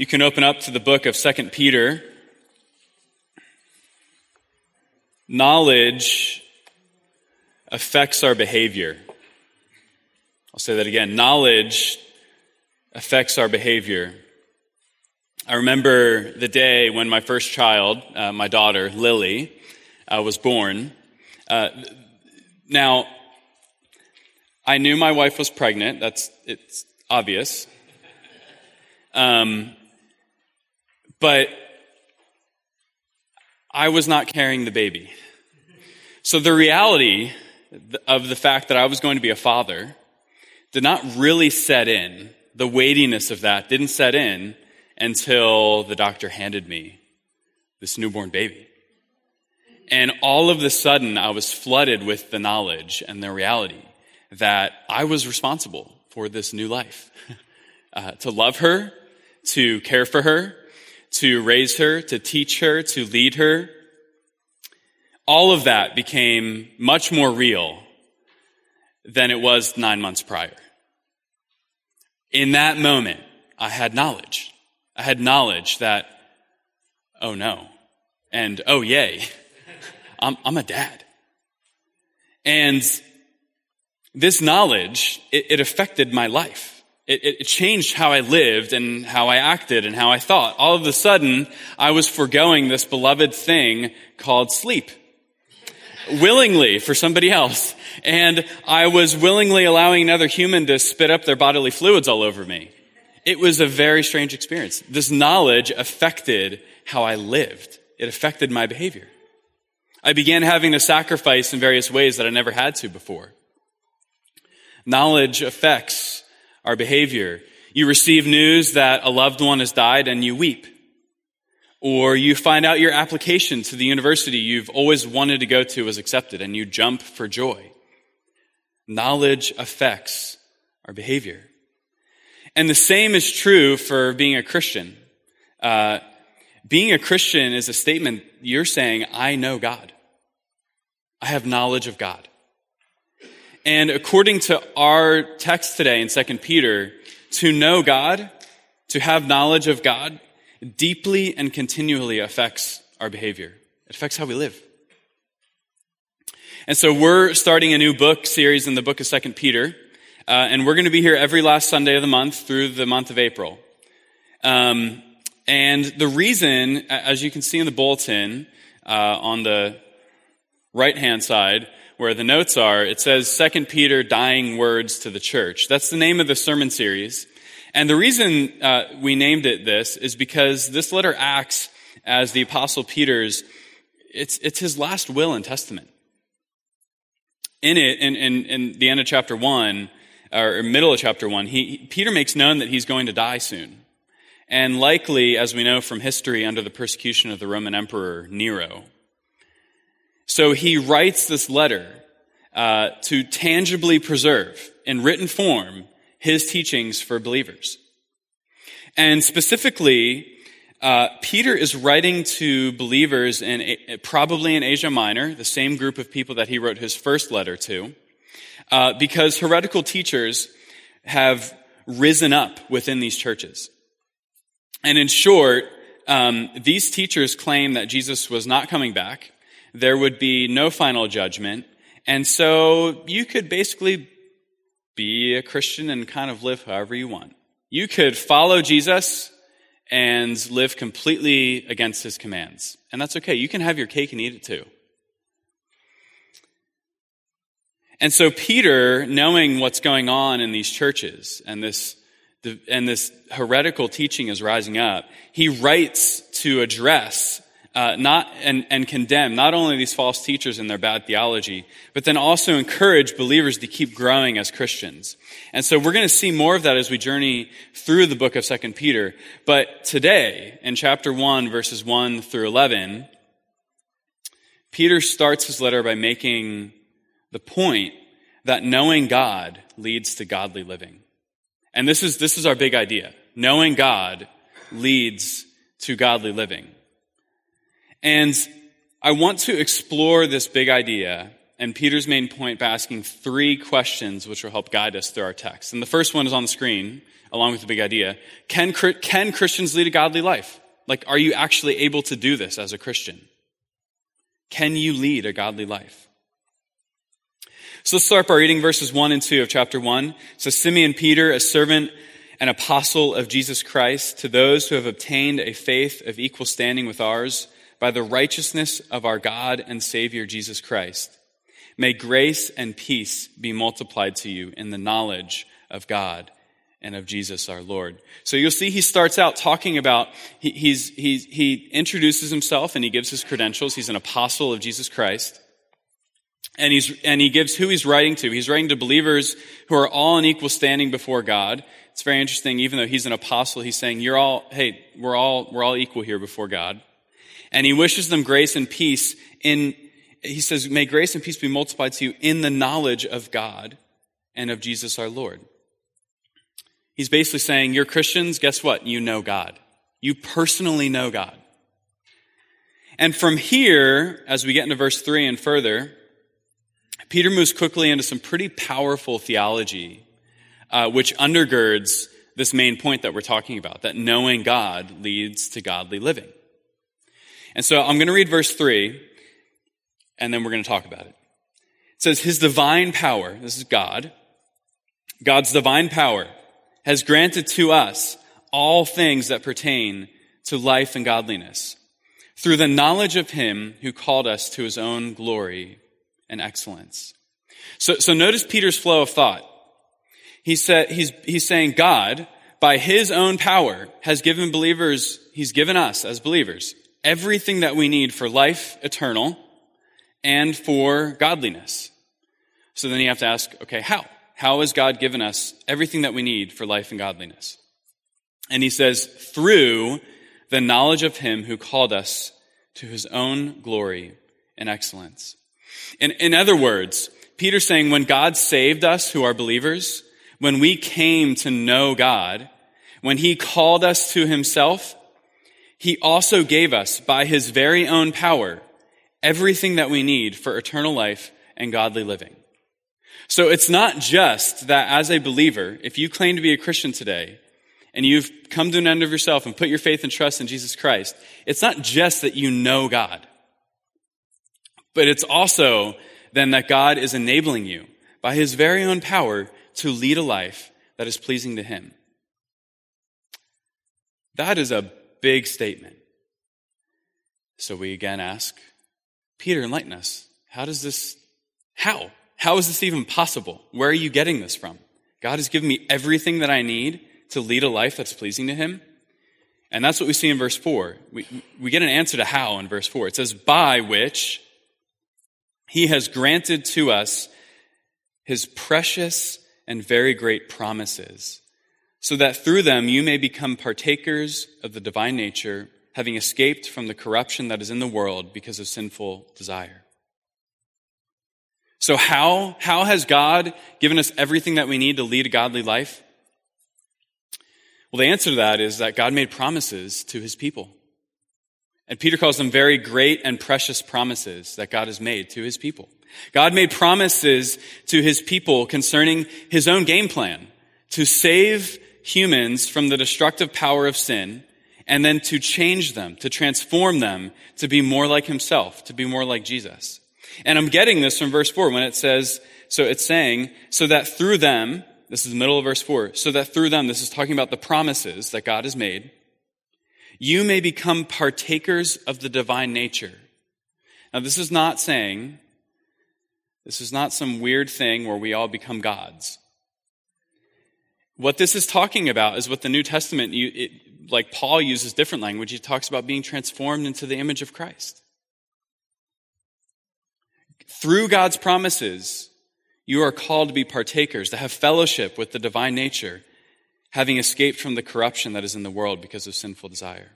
You can open up to the book of 2 Peter. Knowledge affects our behavior. I'll say that again. Knowledge affects our behavior. I remember the day when my first child, uh, my daughter, Lily, uh, was born. Uh, now, I knew my wife was pregnant. That's, it's obvious. Um, but I was not carrying the baby. So the reality of the fact that I was going to be a father did not really set in. The weightiness of that didn't set in until the doctor handed me this newborn baby. And all of a sudden, I was flooded with the knowledge and the reality that I was responsible for this new life. Uh, to love her, to care for her, to raise her, to teach her, to lead her. All of that became much more real than it was nine months prior. In that moment, I had knowledge. I had knowledge that, oh no, and oh yay, I'm, I'm a dad. And this knowledge, it, it affected my life. It, it, changed how I lived and how I acted and how I thought. All of a sudden, I was foregoing this beloved thing called sleep. willingly for somebody else. And I was willingly allowing another human to spit up their bodily fluids all over me. It was a very strange experience. This knowledge affected how I lived. It affected my behavior. I began having to sacrifice in various ways that I never had to before. Knowledge affects our behavior. You receive news that a loved one has died and you weep. Or you find out your application to the university you've always wanted to go to was accepted and you jump for joy. Knowledge affects our behavior. And the same is true for being a Christian. Uh, being a Christian is a statement you're saying, I know God. I have knowledge of God. And according to our text today in 2 Peter, to know God, to have knowledge of God, deeply and continually affects our behavior. It affects how we live. And so we're starting a new book series in the book of 2 Peter. Uh, and we're going to be here every last Sunday of the month through the month of April. Um, and the reason, as you can see in the bulletin uh, on the right hand side, where the notes are, it says 2 Peter Dying Words to the Church. That's the name of the sermon series. And the reason uh, we named it this is because this letter acts as the Apostle Peter's, it's, it's his last will and testament. In it, in, in, in the end of chapter 1, or middle of chapter 1, he, Peter makes known that he's going to die soon. And likely, as we know from history, under the persecution of the Roman Emperor Nero. So he writes this letter uh, to tangibly preserve in written form his teachings for believers. And specifically, uh, Peter is writing to believers in probably in Asia Minor, the same group of people that he wrote his first letter to, uh, because heretical teachers have risen up within these churches. And in short, um, these teachers claim that Jesus was not coming back there would be no final judgment. And so you could basically be a Christian and kind of live however you want. You could follow Jesus and live completely against his commands. And that's okay. You can have your cake and eat it too. And so Peter, knowing what's going on in these churches and this, and this heretical teaching is rising up, he writes to address uh, not and, and condemn not only these false teachers and their bad theology, but then also encourage believers to keep growing as Christians. And so we're going to see more of that as we journey through the book of Second Peter. But today, in chapter one, verses one through eleven, Peter starts his letter by making the point that knowing God leads to godly living. And this is, this is our big idea. Knowing God leads to godly living. And I want to explore this big idea and Peter's main point by asking three questions which will help guide us through our text. And the first one is on the screen. along with the big idea. Can, can Christians lead a godly life? Like, are you actually able to do this as a Christian? Can you lead a godly life? So let's start by reading verses 1 and 2 of chapter 1. So Simeon Peter, a servant and apostle of Jesus Christ, to those who have obtained a faith of equal standing with ours by the righteousness of our God and Savior Jesus Christ. May grace and peace be multiplied to you in the knowledge of God and of Jesus our Lord. So you'll see he starts out talking about, he, he's, he's, he introduces himself and he gives his credentials. He's an apostle of Jesus Christ. And he's, and he gives who he's writing to. He's writing to believers who are all in equal standing before God. It's very interesting. Even though he's an apostle, he's saying, you're all, hey, we're all, we're all equal here before God. And he wishes them grace and peace in, he says, may grace and peace be multiplied to you in the knowledge of God and of Jesus our Lord. He's basically saying, you're Christians, guess what? You know God. You personally know God. And from here, as we get into verse 3 and further, Peter moves quickly into some pretty powerful theology, uh, which undergirds this main point that we're talking about, that knowing God leads to godly living. And so I'm going to read verse 3, and then we're going to talk about it. It says, His divine power, this is God, God's divine power has granted to us all things that pertain to life and godliness through the knowledge of him who called us to his own glory and excellence. So, so notice Peter's flow of thought. He said, he's, he's saying God, by his own power, has given believers, he's given us as believers, everything that we need for life eternal and for godliness. So then you have to ask, okay, how? How has God given us everything that we need for life and godliness? And he says, through the knowledge of him who called us to his own glory and excellence. In, in other words, Peter's saying when God saved us who are believers, when we came to know God, when he called us to himself, he also gave us by his very own power everything that we need for eternal life and godly living. So it's not just that as a believer, if you claim to be a Christian today, and you've come to an end of yourself and put your faith and trust in Jesus Christ, it's not just that you know God, but it's also then that God is enabling you by his very own power to lead a life that is pleasing to him. That is a big statement. So we again ask, Peter, enlighten us. How does this, how? How is this even possible? Where are you getting this from? God has given me everything that I need to lead a life that's pleasing to Him. And that's what we see in verse 4. We, we get an answer to how in verse 4. It says, by which He has granted to us His precious and very great promises, so that through them you may become partakers of the divine nature, having escaped from the corruption that is in the world because of sinful desire. So how, how has God given us everything that we need to lead a godly life? Well, the answer to that is that God made promises to his people. And Peter calls them very great and precious promises that God has made to his people. God made promises to his people concerning his own game plan to save humans from the destructive power of sin and then to change them, to transform them to be more like himself, to be more like Jesus. And I'm getting this from verse 4 when it says, so it's saying, so that through them, this is the middle of verse 4, so that through them, this is talking about the promises that God has made, you may become partakers of the divine nature. Now, this is not saying, this is not some weird thing where we all become gods. What this is talking about is what the New Testament, it, like Paul uses different language. He talks about being transformed into the image of Christ. Through God's promises, you are called to be partakers, to have fellowship with the divine nature, having escaped from the corruption that is in the world because of sinful desire.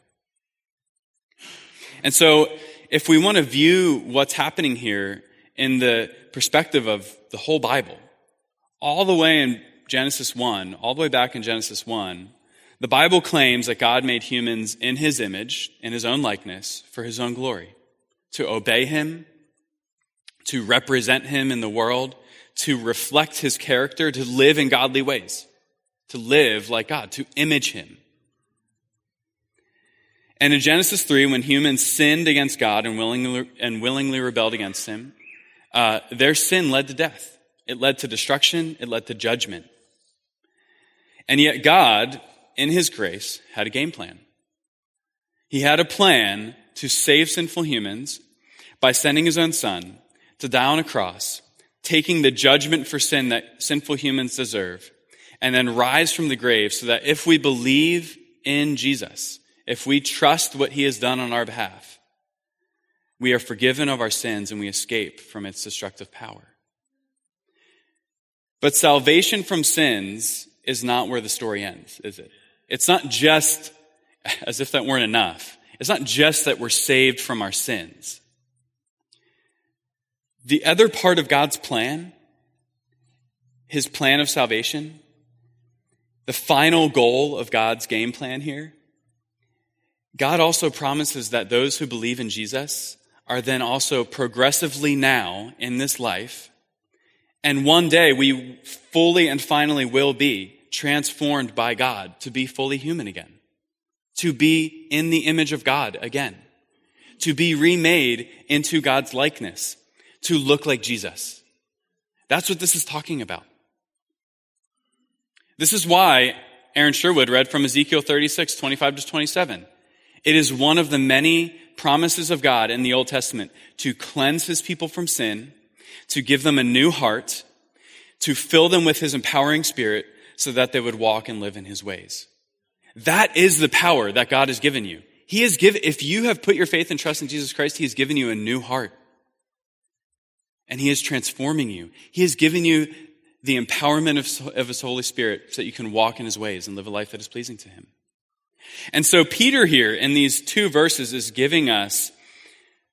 And so, if we want to view what's happening here in the perspective of the whole Bible, all the way in Genesis 1, all the way back in Genesis 1, the Bible claims that God made humans in his image, in his own likeness, for his own glory, to obey him, to represent him in the world, to reflect his character, to live in godly ways. to live like God, to image Him. And in Genesis 3, when humans sinned against God and willingly, and willingly rebelled against Him, uh, their sin led to death. It led to destruction. It led to judgment. And yet God, in His grace, had a game plan. He had a plan to save sinful humans by sending His own Son to die on a cross, taking the judgment for sin that sinful humans deserve, and then rise from the grave so that if we believe in Jesus, if we trust what he has done on our behalf, we are forgiven of our sins and we escape from its destructive power. But salvation from sins is not where the story ends, is it? It's not just, as if that weren't enough, it's not just that we're saved from our sins. The other part of God's plan, his plan of salvation, the final goal of God's game plan here, God also promises that those who believe in Jesus are then also progressively now in this life, and one day we fully and finally will be transformed by God to be fully human again, to be in the image of God again, to be remade into God's likeness, to look like Jesus. That's what this is talking about. This is why Aaron Sherwood read from Ezekiel 36, 25 to 27. It is one of the many promises of God in the Old Testament to cleanse his people from sin, to give them a new heart, to fill them with his empowering spirit so that they would walk and live in his ways. That is the power that God has given you. He has given, if you have put your faith and trust in Jesus Christ, he has given you a new heart. And he is transforming you. He has given you the empowerment of, of his Holy Spirit so that you can walk in his ways and live a life that is pleasing to him. And so Peter here in these two verses is giving us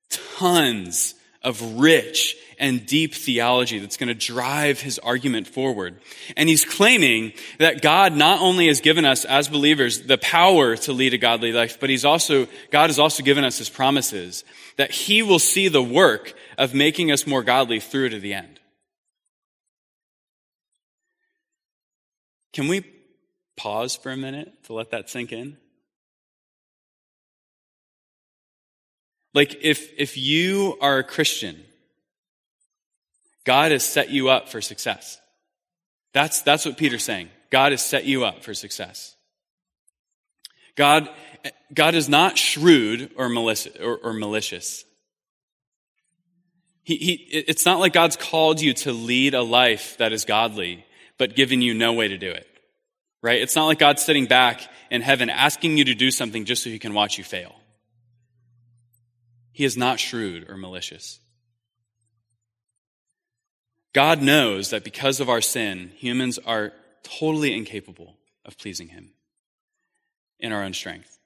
tons of rich and deep theology that's going to drive his argument forward. And he's claiming that God not only has given us as believers the power to lead a godly life, but he's also, God has also given us his promises that he will see the work of making us more godly through to the end. Can we pause for a minute to let that sink in? Like if, if you are a Christian, God has set you up for success. That's, that's what Peter's saying. God has set you up for success. God, God is not shrewd or malicious. Or, or malicious. He, he, it's not like God's called you to lead a life that is godly, but given you no way to do it right? It's not like God's sitting back in heaven asking you to do something just so he can watch you fail. He is not shrewd or malicious. God knows that because of our sin, humans are totally incapable of pleasing him in our own strength.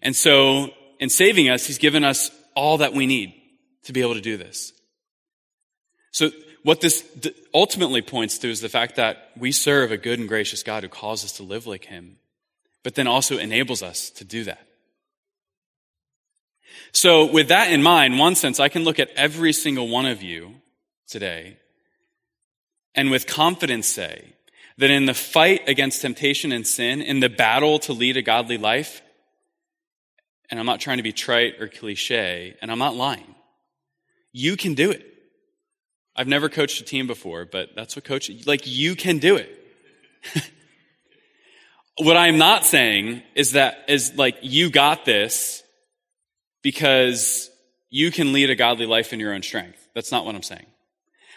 And so, in saving us, he's given us all that we need to be able to do this. So, what this ultimately points to is the fact that we serve a good and gracious God who calls us to live like him, but then also enables us to do that. So with that in mind, one sense, I can look at every single one of you today and with confidence say that in the fight against temptation and sin, in the battle to lead a godly life, and I'm not trying to be trite or cliche, and I'm not lying, you can do it. I've never coached a team before, but that's what coach, like you can do it. what I'm not saying is that, is like, you got this because you can lead a godly life in your own strength. That's not what I'm saying.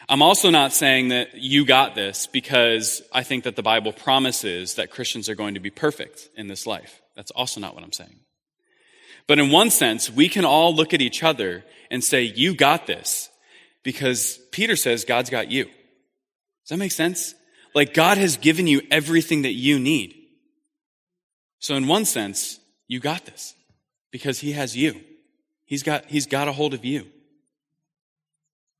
I'm also not saying that you got this because I think that the Bible promises that Christians are going to be perfect in this life. That's also not what I'm saying. But in one sense, we can all look at each other and say, you got this because Peter says God's got you. Does that make sense? Like God has given you everything that you need. So in one sense, you got this because he has you. He's got, he's got a hold of you.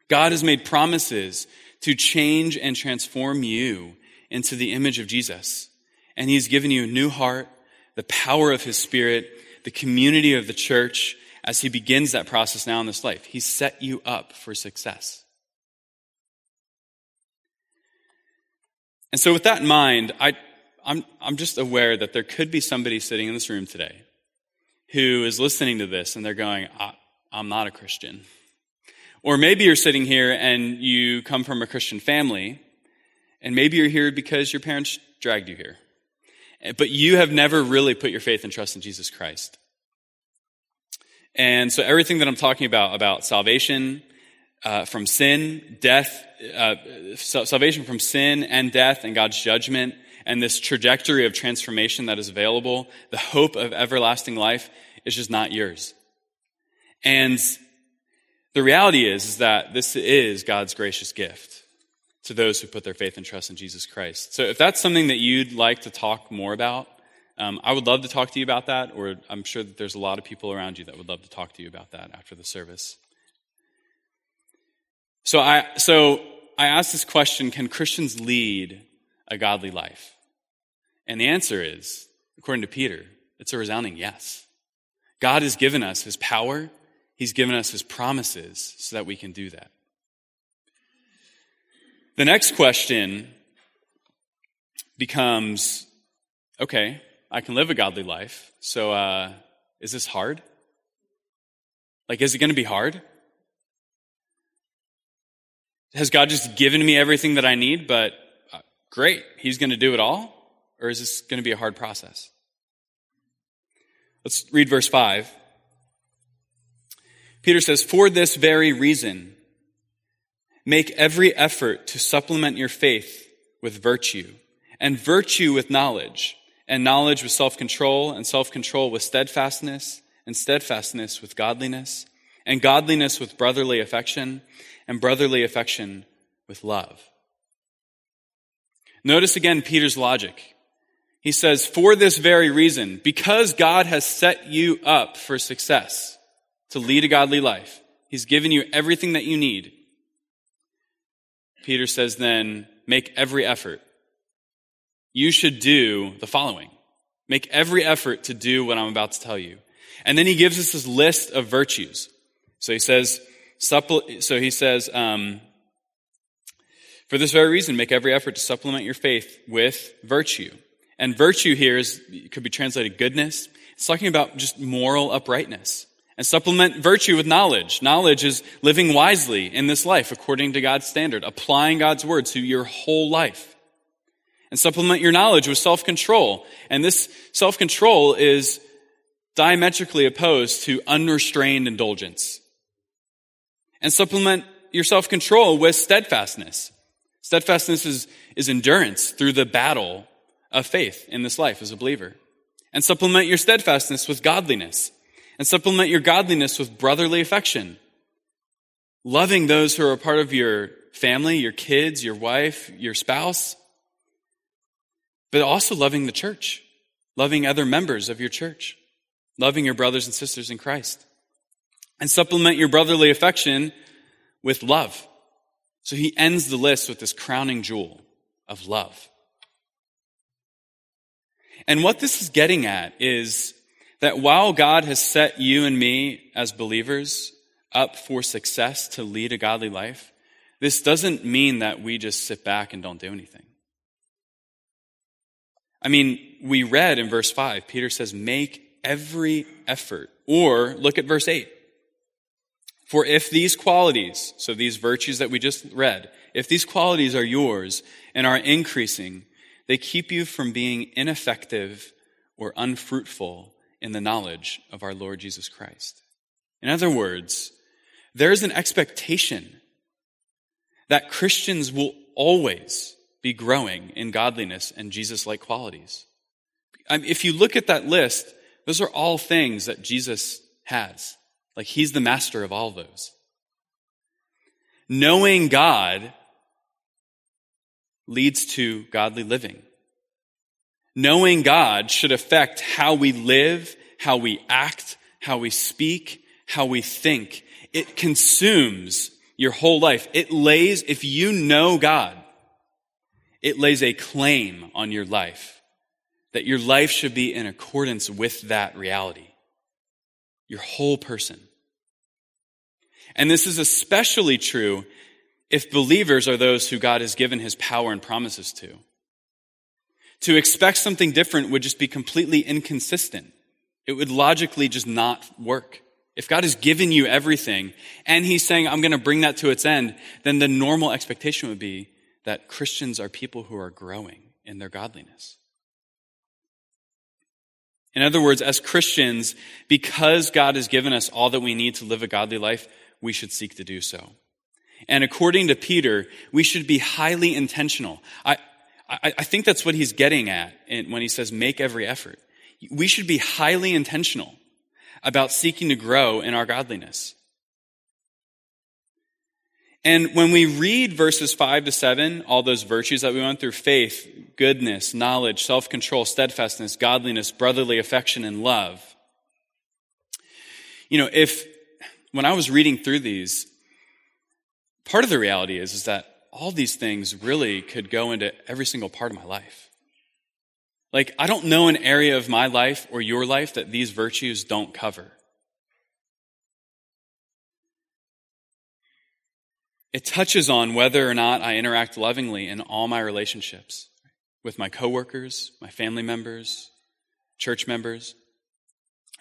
God has made promises to change and transform you into the image of Jesus. And he's given you a new heart, the power of his spirit, the community of the church, as he begins that process now in this life. He's set you up for success. And so with that in mind, I, I'm, I'm just aware that there could be somebody sitting in this room today who is listening to this and they're going, I'm not a Christian. Or maybe you're sitting here and you come from a Christian family, and maybe you're here because your parents dragged you here. But you have never really put your faith and trust in Jesus Christ. And so everything that I'm talking about, about salvation uh, from sin, death, uh, salvation from sin and death and God's judgment, and this trajectory of transformation that is available, the hope of everlasting life is just not yours. And the reality is, is that this is God's gracious gift to those who put their faith and trust in Jesus Christ. So if that's something that you'd like to talk more about, um, I would love to talk to you about that, or I'm sure that there's a lot of people around you that would love to talk to you about that after the service. So I, so I asked this question, can Christians lead a godly life? And the answer is, according to Peter, it's a resounding yes. God has given us his power He's given us his promises so that we can do that. The next question becomes okay, I can live a godly life. So, uh, is this hard? Like, is it going to be hard? Has God just given me everything that I need, but uh, great, He's going to do it all? Or is this going to be a hard process? Let's read verse 5. Peter says, For this very reason, make every effort to supplement your faith with virtue, and virtue with knowledge, and knowledge with self control, and self control with steadfastness, and steadfastness with godliness, and godliness with brotherly affection, and brotherly affection with love. Notice again Peter's logic. He says, For this very reason, because God has set you up for success to lead a godly life. He's given you everything that you need. Peter says then, make every effort. You should do the following. Make every effort to do what I'm about to tell you. And then he gives us this list of virtues. So he says, so he says, um, for this very reason, make every effort to supplement your faith with virtue. And virtue here is, could be translated goodness. It's talking about just moral uprightness. And supplement virtue with knowledge. Knowledge is living wisely in this life according to God's standard, applying God's word to your whole life. And supplement your knowledge with self-control. And this self-control is diametrically opposed to unrestrained indulgence. And supplement your self-control with steadfastness. Steadfastness is, is endurance through the battle of faith in this life as a believer. And supplement your steadfastness with godliness and supplement your godliness with brotherly affection. Loving those who are a part of your family, your kids, your wife, your spouse, but also loving the church, loving other members of your church, loving your brothers and sisters in Christ. And supplement your brotherly affection with love. So he ends the list with this crowning jewel of love. And what this is getting at is that while God has set you and me as believers up for success to lead a godly life, this doesn't mean that we just sit back and don't do anything. I mean, we read in verse 5, Peter says, make every effort. Or look at verse 8. For if these qualities, so these virtues that we just read, if these qualities are yours and are increasing, they keep you from being ineffective or unfruitful in the knowledge of our Lord Jesus Christ. In other words, there is an expectation that Christians will always be growing in godliness and Jesus like qualities. Um, if you look at that list, those are all things that Jesus has. Like he's the master of all those. Knowing God leads to godly living. Knowing God should affect how we live, how we act, how we speak, how we think. It consumes your whole life. It lays, if you know God, it lays a claim on your life that your life should be in accordance with that reality. Your whole person. And this is especially true if believers are those who God has given his power and promises to. To expect something different would just be completely inconsistent. It would logically just not work. If God has given you everything and he's saying, I'm going to bring that to its end, then the normal expectation would be that Christians are people who are growing in their godliness. In other words, as Christians, because God has given us all that we need to live a godly life, we should seek to do so. And according to Peter, we should be highly intentional. I, I, I think that's what he's getting at when he says make every effort. We should be highly intentional about seeking to grow in our godliness. And when we read verses 5 to 7, all those virtues that we went through faith, goodness, knowledge, self control, steadfastness, godliness, brotherly affection, and love. You know, if when I was reading through these, part of the reality is, is that all these things really could go into every single part of my life. Like, I don't know an area of my life or your life that these virtues don't cover. It touches on whether or not I interact lovingly in all my relationships with my coworkers, my family members, church members.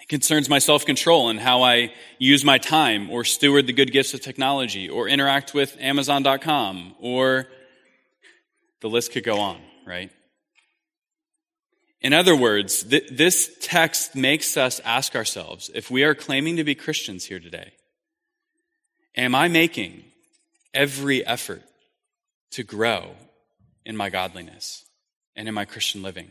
It concerns my self control and how I use my time or steward the good gifts of technology or interact with Amazon.com or the list could go on, right? In other words, th- this text makes us ask ourselves if we are claiming to be Christians here today, am I making every effort to grow in my godliness and in my Christian living?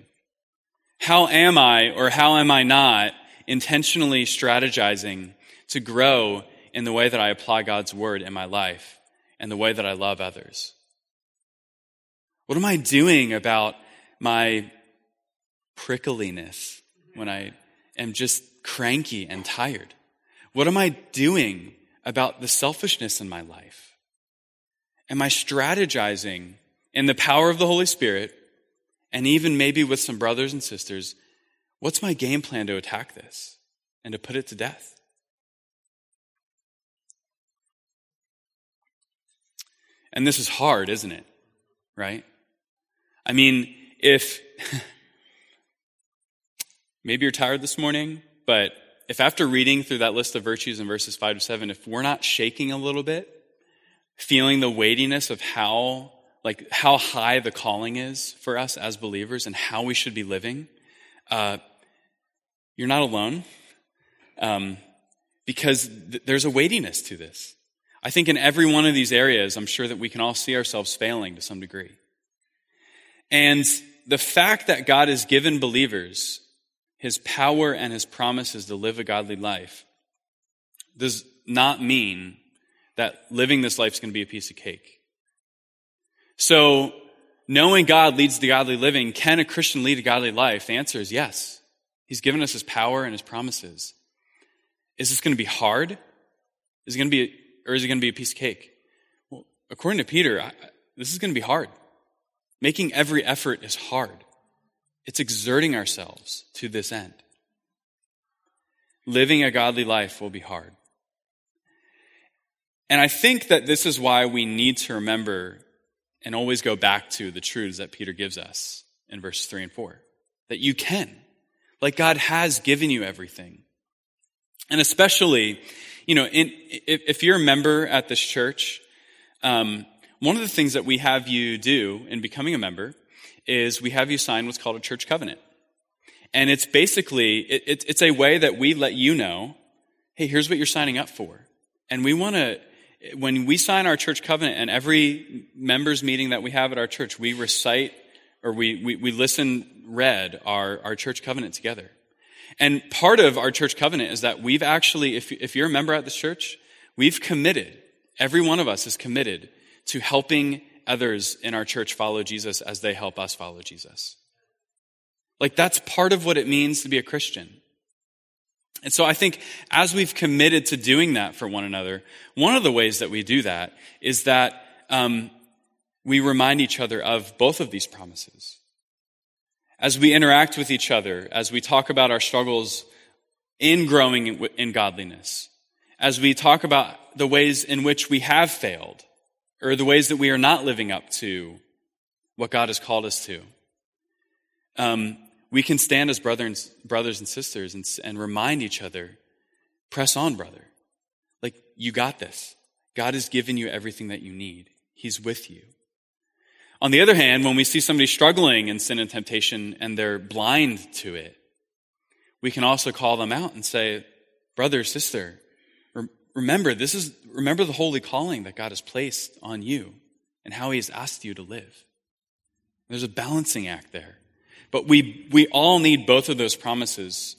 How am I or how am I not intentionally strategizing to grow in the way that I apply God's word in my life and the way that I love others? What am I doing about my prickliness when I am just cranky and tired? What am I doing about the selfishness in my life? Am I strategizing in the power of the Holy Spirit and even maybe with some brothers and sisters? What's my game plan to attack this and to put it to death? And this is hard, isn't it? Right? I mean, if maybe you're tired this morning, but if after reading through that list of virtues in verses 5 to 7, if we're not shaking a little bit, feeling the weightiness of how, like, how high the calling is for us as believers and how we should be living, uh, you're not alone. Um, because th- there's a weightiness to this. I think in every one of these areas, I'm sure that we can all see ourselves failing to some degree. And the fact that God has given believers his power and his promises to live a godly life does not mean that living this life is going to be a piece of cake. So, knowing God leads to godly living, can a Christian lead a godly life? The answer is yes. He's given us his power and his promises. Is this going to be hard? Is it going to be, or is it going to be a piece of cake? Well, according to Peter, I, this is going to be hard. Making every effort is hard. It's exerting ourselves to this end. Living a godly life will be hard. And I think that this is why we need to remember and always go back to the truths that Peter gives us in verses 3 and 4. That you can. Like God has given you everything. And especially, you know, in, if, you're a member at this church, um, one of the things that we have you do in becoming a member is we have you sign what's called a church covenant. And it's basically, it, it, it's a way that we let you know, hey, here's what you're signing up for. And we want to when we sign our church covenant and every members meeting that we have at our church, we recite or we, we, we listen read our, our church covenant together. And part of our church covenant is that we've actually, if, if you're a member at this church, we've committed, every one of us is committed to helping others in our church follow Jesus as they help us follow Jesus. Like that's part of what it means to be a Christian. And so I think as we've committed to doing that for one another, one of the ways that we do that is that um, we remind each other of both of these promises. As we interact with each other, as we talk about our struggles in growing in godliness, as we talk about the ways in which we have failed, or the ways that we are not living up to what God has called us to, um, we can stand as brother and, brothers and sisters and, and remind each other press on, brother. Like, you got this. God has given you everything that you need, He's with you. On the other hand, when we see somebody struggling in sin and temptation and they're blind to it, we can also call them out and say, brother, sister, remember, this is, remember the holy calling that God has placed on you and how he has asked you to live. There's a balancing act there. But we, we all need both of those promises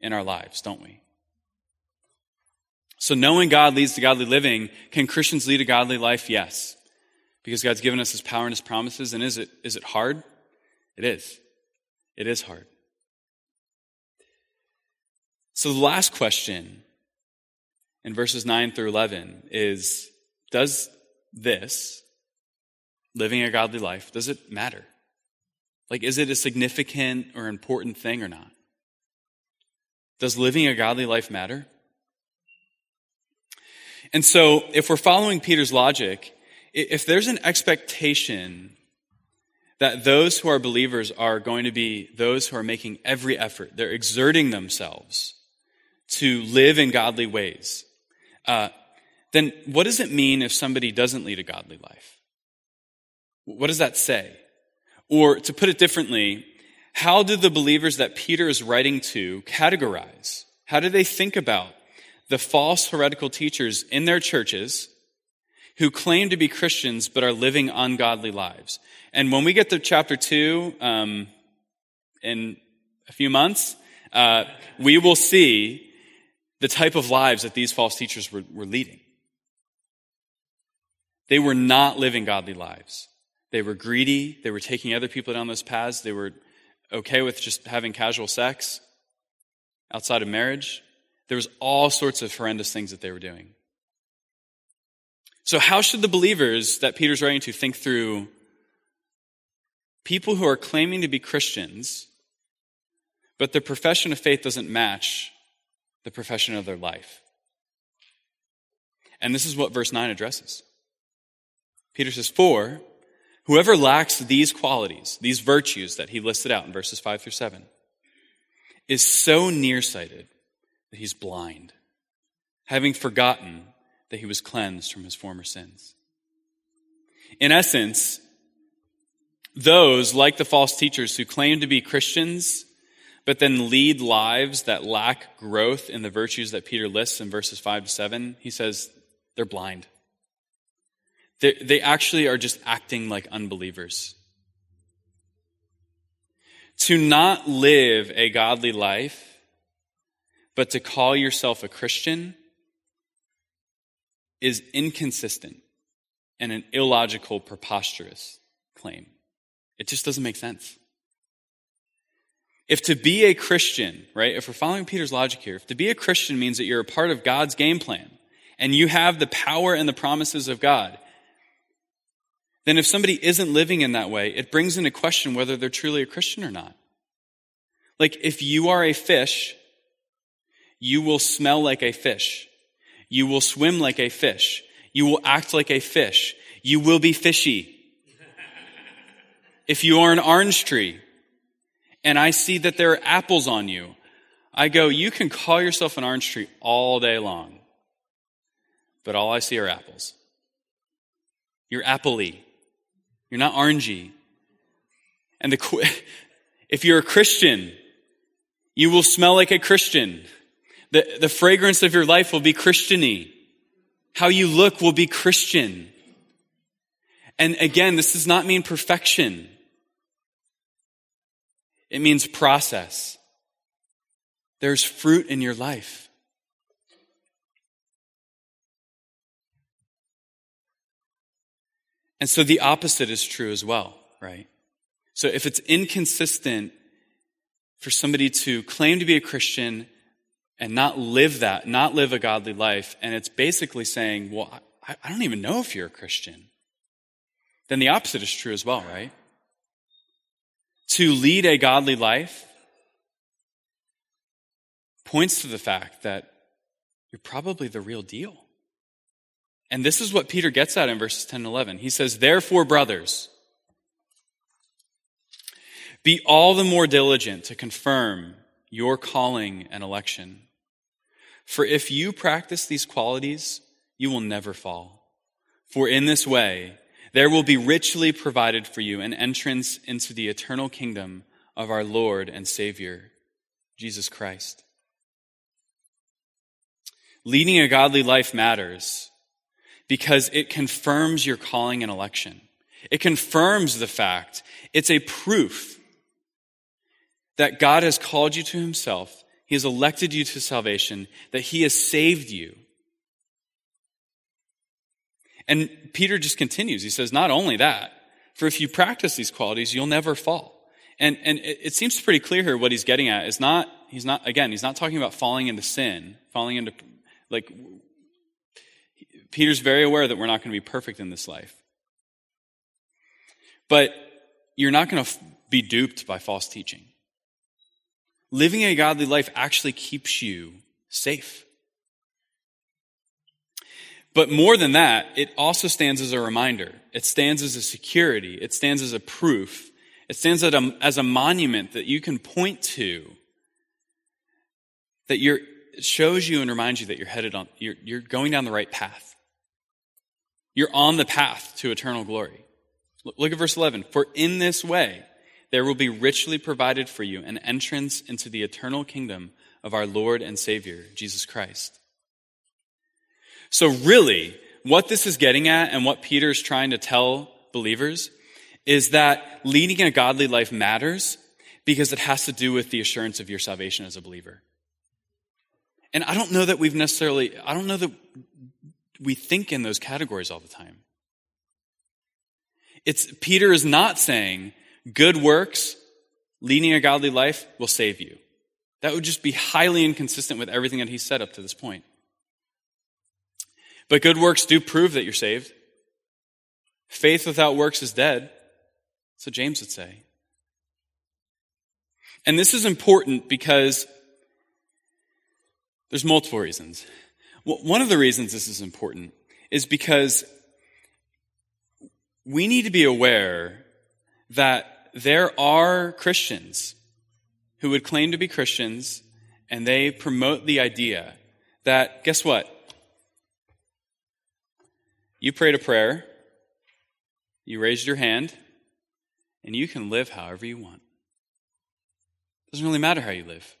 in our lives, don't we? So knowing God leads to godly living. Can Christians lead a godly life? Yes because God's given us his power and his promises. And is it, is it hard? It is. It is hard. So the last question in verses 9 through 11 is Does this, living a godly life, does it matter? Like, is it a significant or important thing or not? Does living a godly life matter? And so, if we're following Peter's logic, if there's an expectation that those who are believers are going to be those who are making every effort, they're exerting themselves to live in godly ways, uh, then what does it mean if somebody doesn't lead a godly life? What does that say? Or to put it differently, how do the believers that Peter is writing to categorize? How do they think about the false heretical teachers in their churches who claim to be Christians but are living ungodly lives. And when we get to chapter 2 um, in a few months, uh, we will see the type of lives that these false teachers were, were leading. They were not living godly lives. They were greedy. They were taking other people down those paths. They were okay with just having casual sex outside of marriage. There was all sorts of horrendous things that they were doing. So, how should the believers that Peter's writing to think through people who are claiming to be Christians, but their profession of faith doesn't match the profession of their life? And this is what verse 9 addresses. Peter says, For whoever lacks these qualities, these virtues that he listed out in verses 5 through 7, is so nearsighted that he's blind, having forgotten that he was cleansed from his former sins. In essence, those, like the false teachers who claim to be Christians, but then lead lives that lack growth in the virtues that Peter lists in verses 5 to 7, he says they're blind. They, they actually are just acting like unbelievers. To not live a godly life, but to call yourself a Christian is inconsistent and an illogical, preposterous claim. It just doesn't make sense. If to be a Christian, right, if we're following Peter's logic here, if to be a Christian means that you're a part of God's game plan and you have the power and the promises of God, then if somebody isn't living in that way, it brings into question whether they're truly a Christian or not. Like, if you are a fish, you will smell like a fish. You will swim like a fish. You will act like a fish. You will be fishy. if you are an orange tree and I see that there are apples on you, I go, you can call yourself an orange tree all day long, but all I see are apples. You're appley. You're not orangey. And the, if you're a Christian, you will smell like a Christian. The, the fragrance of your life will be Christiany. How you look will be Christian. And again, this does not mean perfection. It means process. There's fruit in your life. And so the opposite is true as well, right? So if it's inconsistent for somebody to claim to be a Christian and not live that, not live a godly life. And it's basically saying, well, I, I don't even know if you're a Christian. Then the opposite is true as well, right? To lead a godly life points to the fact that you're probably the real deal. And this is what Peter gets at in verses 10 and 11. He says, Therefore, brothers, Be all the more diligent to confirm your calling and election. For if you practice these qualities, you will never fall. For in this way, there will be richly provided for you an entrance into the eternal kingdom of our Lord and Savior, Jesus Christ. Leading a godly life matters because it confirms your calling and election. It confirms the fact, it's a proof that God has called you to himself, he has elected you to salvation, that he has saved you. And Peter just continues. He says, not only that, for if you practice these qualities, you'll never fall. And, and it, it seems pretty clear here what he's getting at is not, he's not, again, he's not talking about falling into sin, falling into, like, Peter's very aware that we're not going to be perfect in this life. But you're not going to be duped by false teaching. Living a godly life actually keeps you safe. But more than that, it also stands as a reminder. It stands as a security. It stands as a proof. It stands as a, monument that you can point to that you're, it shows you and reminds you that you're headed on, you're, you're going down the right path. You're on the path to eternal glory. Look at verse 11. For in this way, there will be richly provided for you an entrance into the eternal kingdom of our Lord and Savior, Jesus Christ. So really, what this is getting at and what Peter is trying to tell believers is that leading a godly life matters because it has to do with the assurance of your salvation as a believer. And I don't know that we've necessarily, I don't know that we think in those categories all the time. It's, Peter is not saying good works, leading a godly life will save you. That would just be highly inconsistent with everything that he's said up to this point. But good works do prove that you're saved. Faith without works is dead. So James would say. And this is important because there's multiple reasons. One of the reasons this is important is because we need to be aware that there are Christians who would claim to be Christians and they promote the idea that, guess what? You prayed a prayer, you raised your hand, and you can live however you want. It doesn't really matter how you live.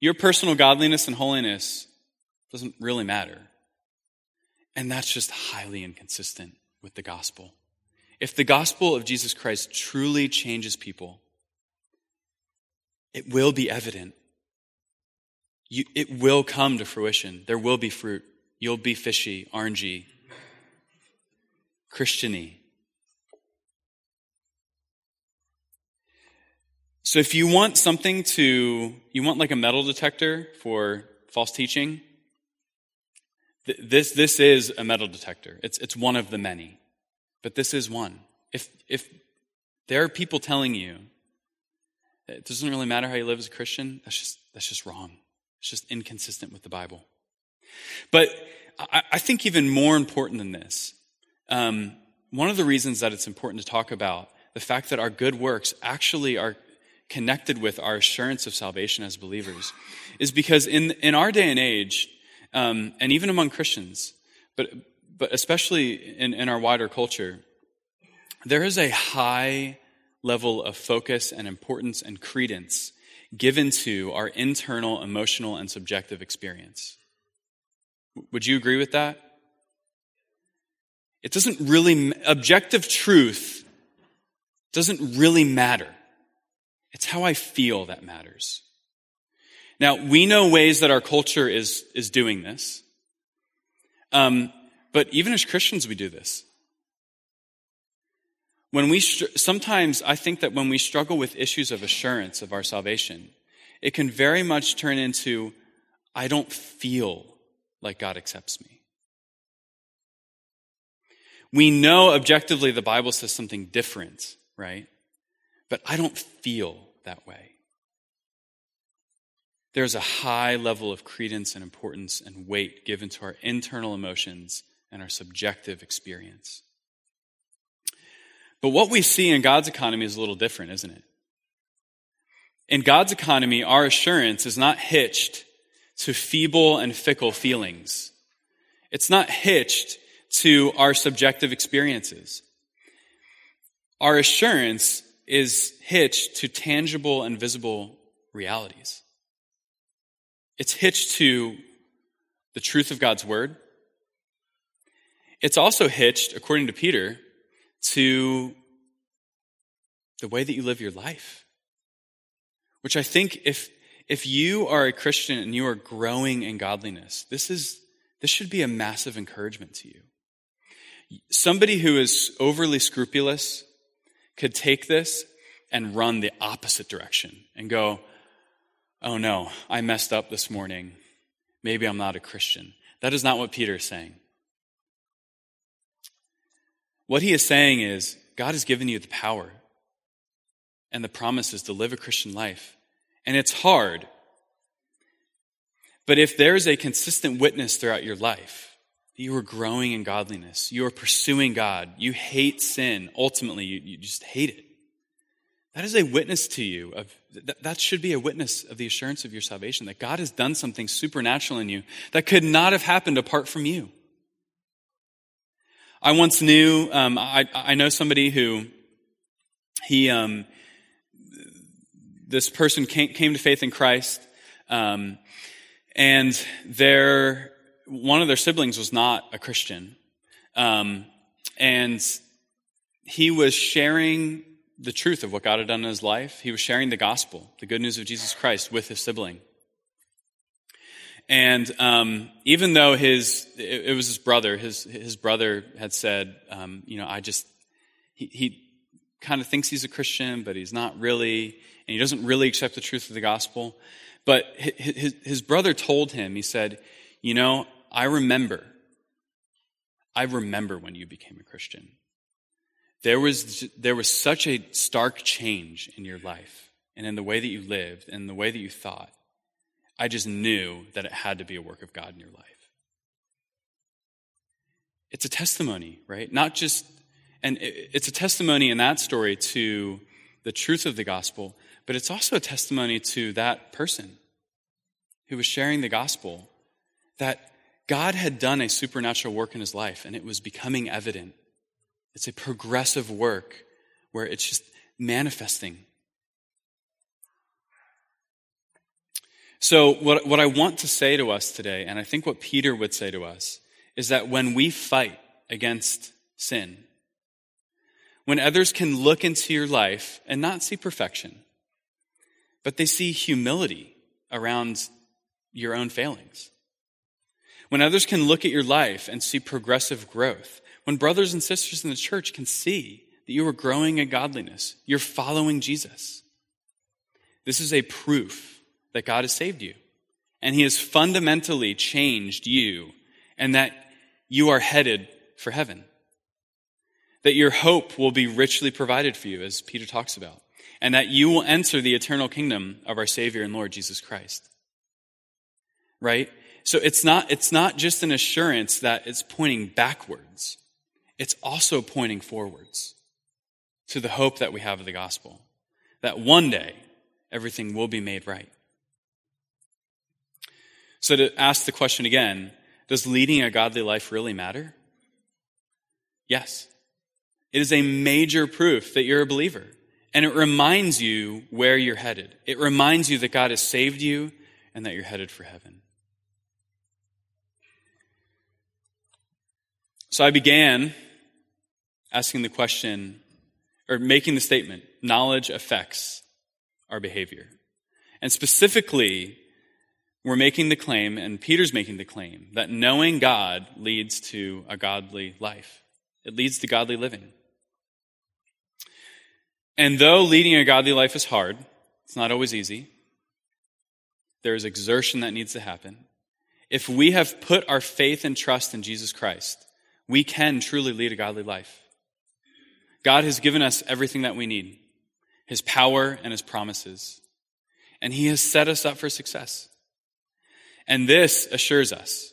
Your personal godliness and holiness doesn't really matter. And that's just highly inconsistent with the gospel. If the gospel of Jesus Christ truly changes people, it will be evident. You, it will come to fruition. There will be fruit. You'll be fishy, orangey, Christiany. So if you want something to, you want like a metal detector for false teaching, this, this is a metal detector. It's, it's one of the many, but this is one. If, if there are people telling you it doesn't really matter how you live as a Christian, that's just, that's just wrong. It's just inconsistent with the Bible. But I, I think even more important than this, um, one of the reasons that it's important to talk about the fact that our good works actually are connected with our assurance of salvation as believers is because in, in our day and age, um, and even among Christians, but, but especially in, in our wider culture, there is a high level of focus and importance and credence given to our internal, emotional, and subjective experience. Would you agree with that? It doesn't really, objective truth doesn't really matter. It's how I feel that matters. Now, we know ways that our culture is, is doing this. Um, but even as Christians, we do this. When we, sometimes I think that when we struggle with issues of assurance of our salvation, it can very much turn into, I don't feel like God accepts me. We know objectively the Bible says something different, right? But I don't feel that way. There's a high level of credence and importance and weight given to our internal emotions and our subjective experience. But what we see in God's economy is a little different, isn't it? In God's economy, our assurance is not hitched to feeble and fickle feelings. It's not hitched to our subjective experiences. Our assurance is hitched to tangible and visible realities. It's hitched to the truth of God's word. It's also hitched, according to Peter, to the way that you live your life. Which I think if, if you are a Christian and you are growing in godliness, this is, this should be a massive encouragement to you. Somebody who is overly scrupulous could take this and run the opposite direction and go, Oh no, I messed up this morning. Maybe I'm not a Christian. That is not what Peter is saying. What he is saying is, God has given you the power and the promises to live a Christian life. And it's hard. But if there is a consistent witness throughout your life, you are growing in godliness, you are pursuing God, you hate sin, ultimately, you, you just hate it. That is a witness to you of that, that should be a witness of the assurance of your salvation that God has done something supernatural in you that could not have happened apart from you. I once knew um, I, I know somebody who he um, this person came, came, to faith in Christ, um, and their one of their siblings was not a Christian, um, and he was sharing the truth of what God had done in his life. He was sharing the gospel, the good news of Jesus Christ, with his sibling. And um, even though his it, it, was his brother, his his brother had said, um, you know, I just he, he kind of thinks he's a Christian, but he's not really, and he doesn't really accept the truth of the gospel. But his, his brother told him, he said, you know, I remember, I remember when you became a Christian. There was, there was such a stark change in your life and in the way that you lived and the way that you thought. I just knew that it had to be a work of God in your life. It's a testimony, right? Not just, and it's a testimony in that story to the truth of the gospel, but it's also a testimony to that person who was sharing the gospel that God had done a supernatural work in his life and it was becoming evident it's a progressive work where it's just manifesting. So, what, what I want to say to us today, and I think what Peter would say to us, is that when we fight against sin, when others can look into your life and not see perfection, but they see humility around your own failings. When others can look at your life and see progressive growth, when brothers and sisters in the church can see that you are growing in godliness, you're following Jesus. This is a proof that God has saved you. And he has fundamentally changed you and that you are headed for heaven. That your hope will be richly provided for you, as Peter talks about, and that you will enter the eternal kingdom of our Savior and Lord Jesus Christ. Right? So it's not, it's not just an assurance that it's pointing backwards it's also pointing forwards to the hope that we have of the gospel that one day everything will be made right. So, to ask the question again, does leading a godly life really matter? Yes. It is a major proof that you're a believer. And it reminds you where you're headed. It reminds you that God has saved you and that you're headed for heaven. So I began asking the question or making the statement knowledge affects our behavior. And specifically, we're making the claim, and Peter's making the claim, that knowing God leads to a godly life. It leads to godly living. And though leading a godly life is hard, it's not always easy, there is exertion that needs to happen. If we have put our faith and trust in Jesus Christ, we can truly lead a godly life. God has given us everything that we need His power and His promises. And He has set us up for success. And this assures us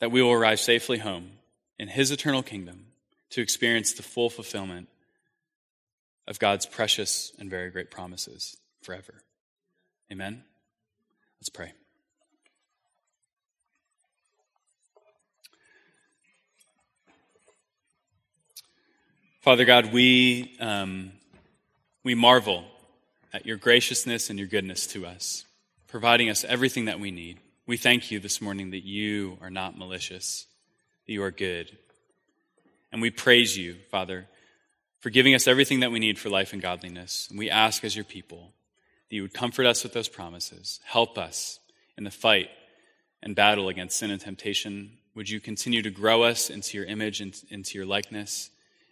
that we will arrive safely home in His eternal kingdom to experience the full fulfillment of God's precious and very great promises forever. Amen. Let's pray. Father God, we, um, we marvel at your graciousness and your goodness to us, providing us everything that we need. We thank you this morning that you are not malicious, that you are good. And we praise you, Father, for giving us everything that we need for life and godliness. And we ask as your people that you would comfort us with those promises, help us in the fight and battle against sin and temptation. Would you continue to grow us into your image and into your likeness?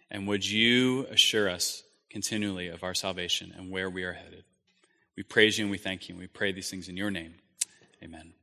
And would you assure us continually of our salvation and where we are headed? We praise you and we thank you and we pray these things in your name. Amen.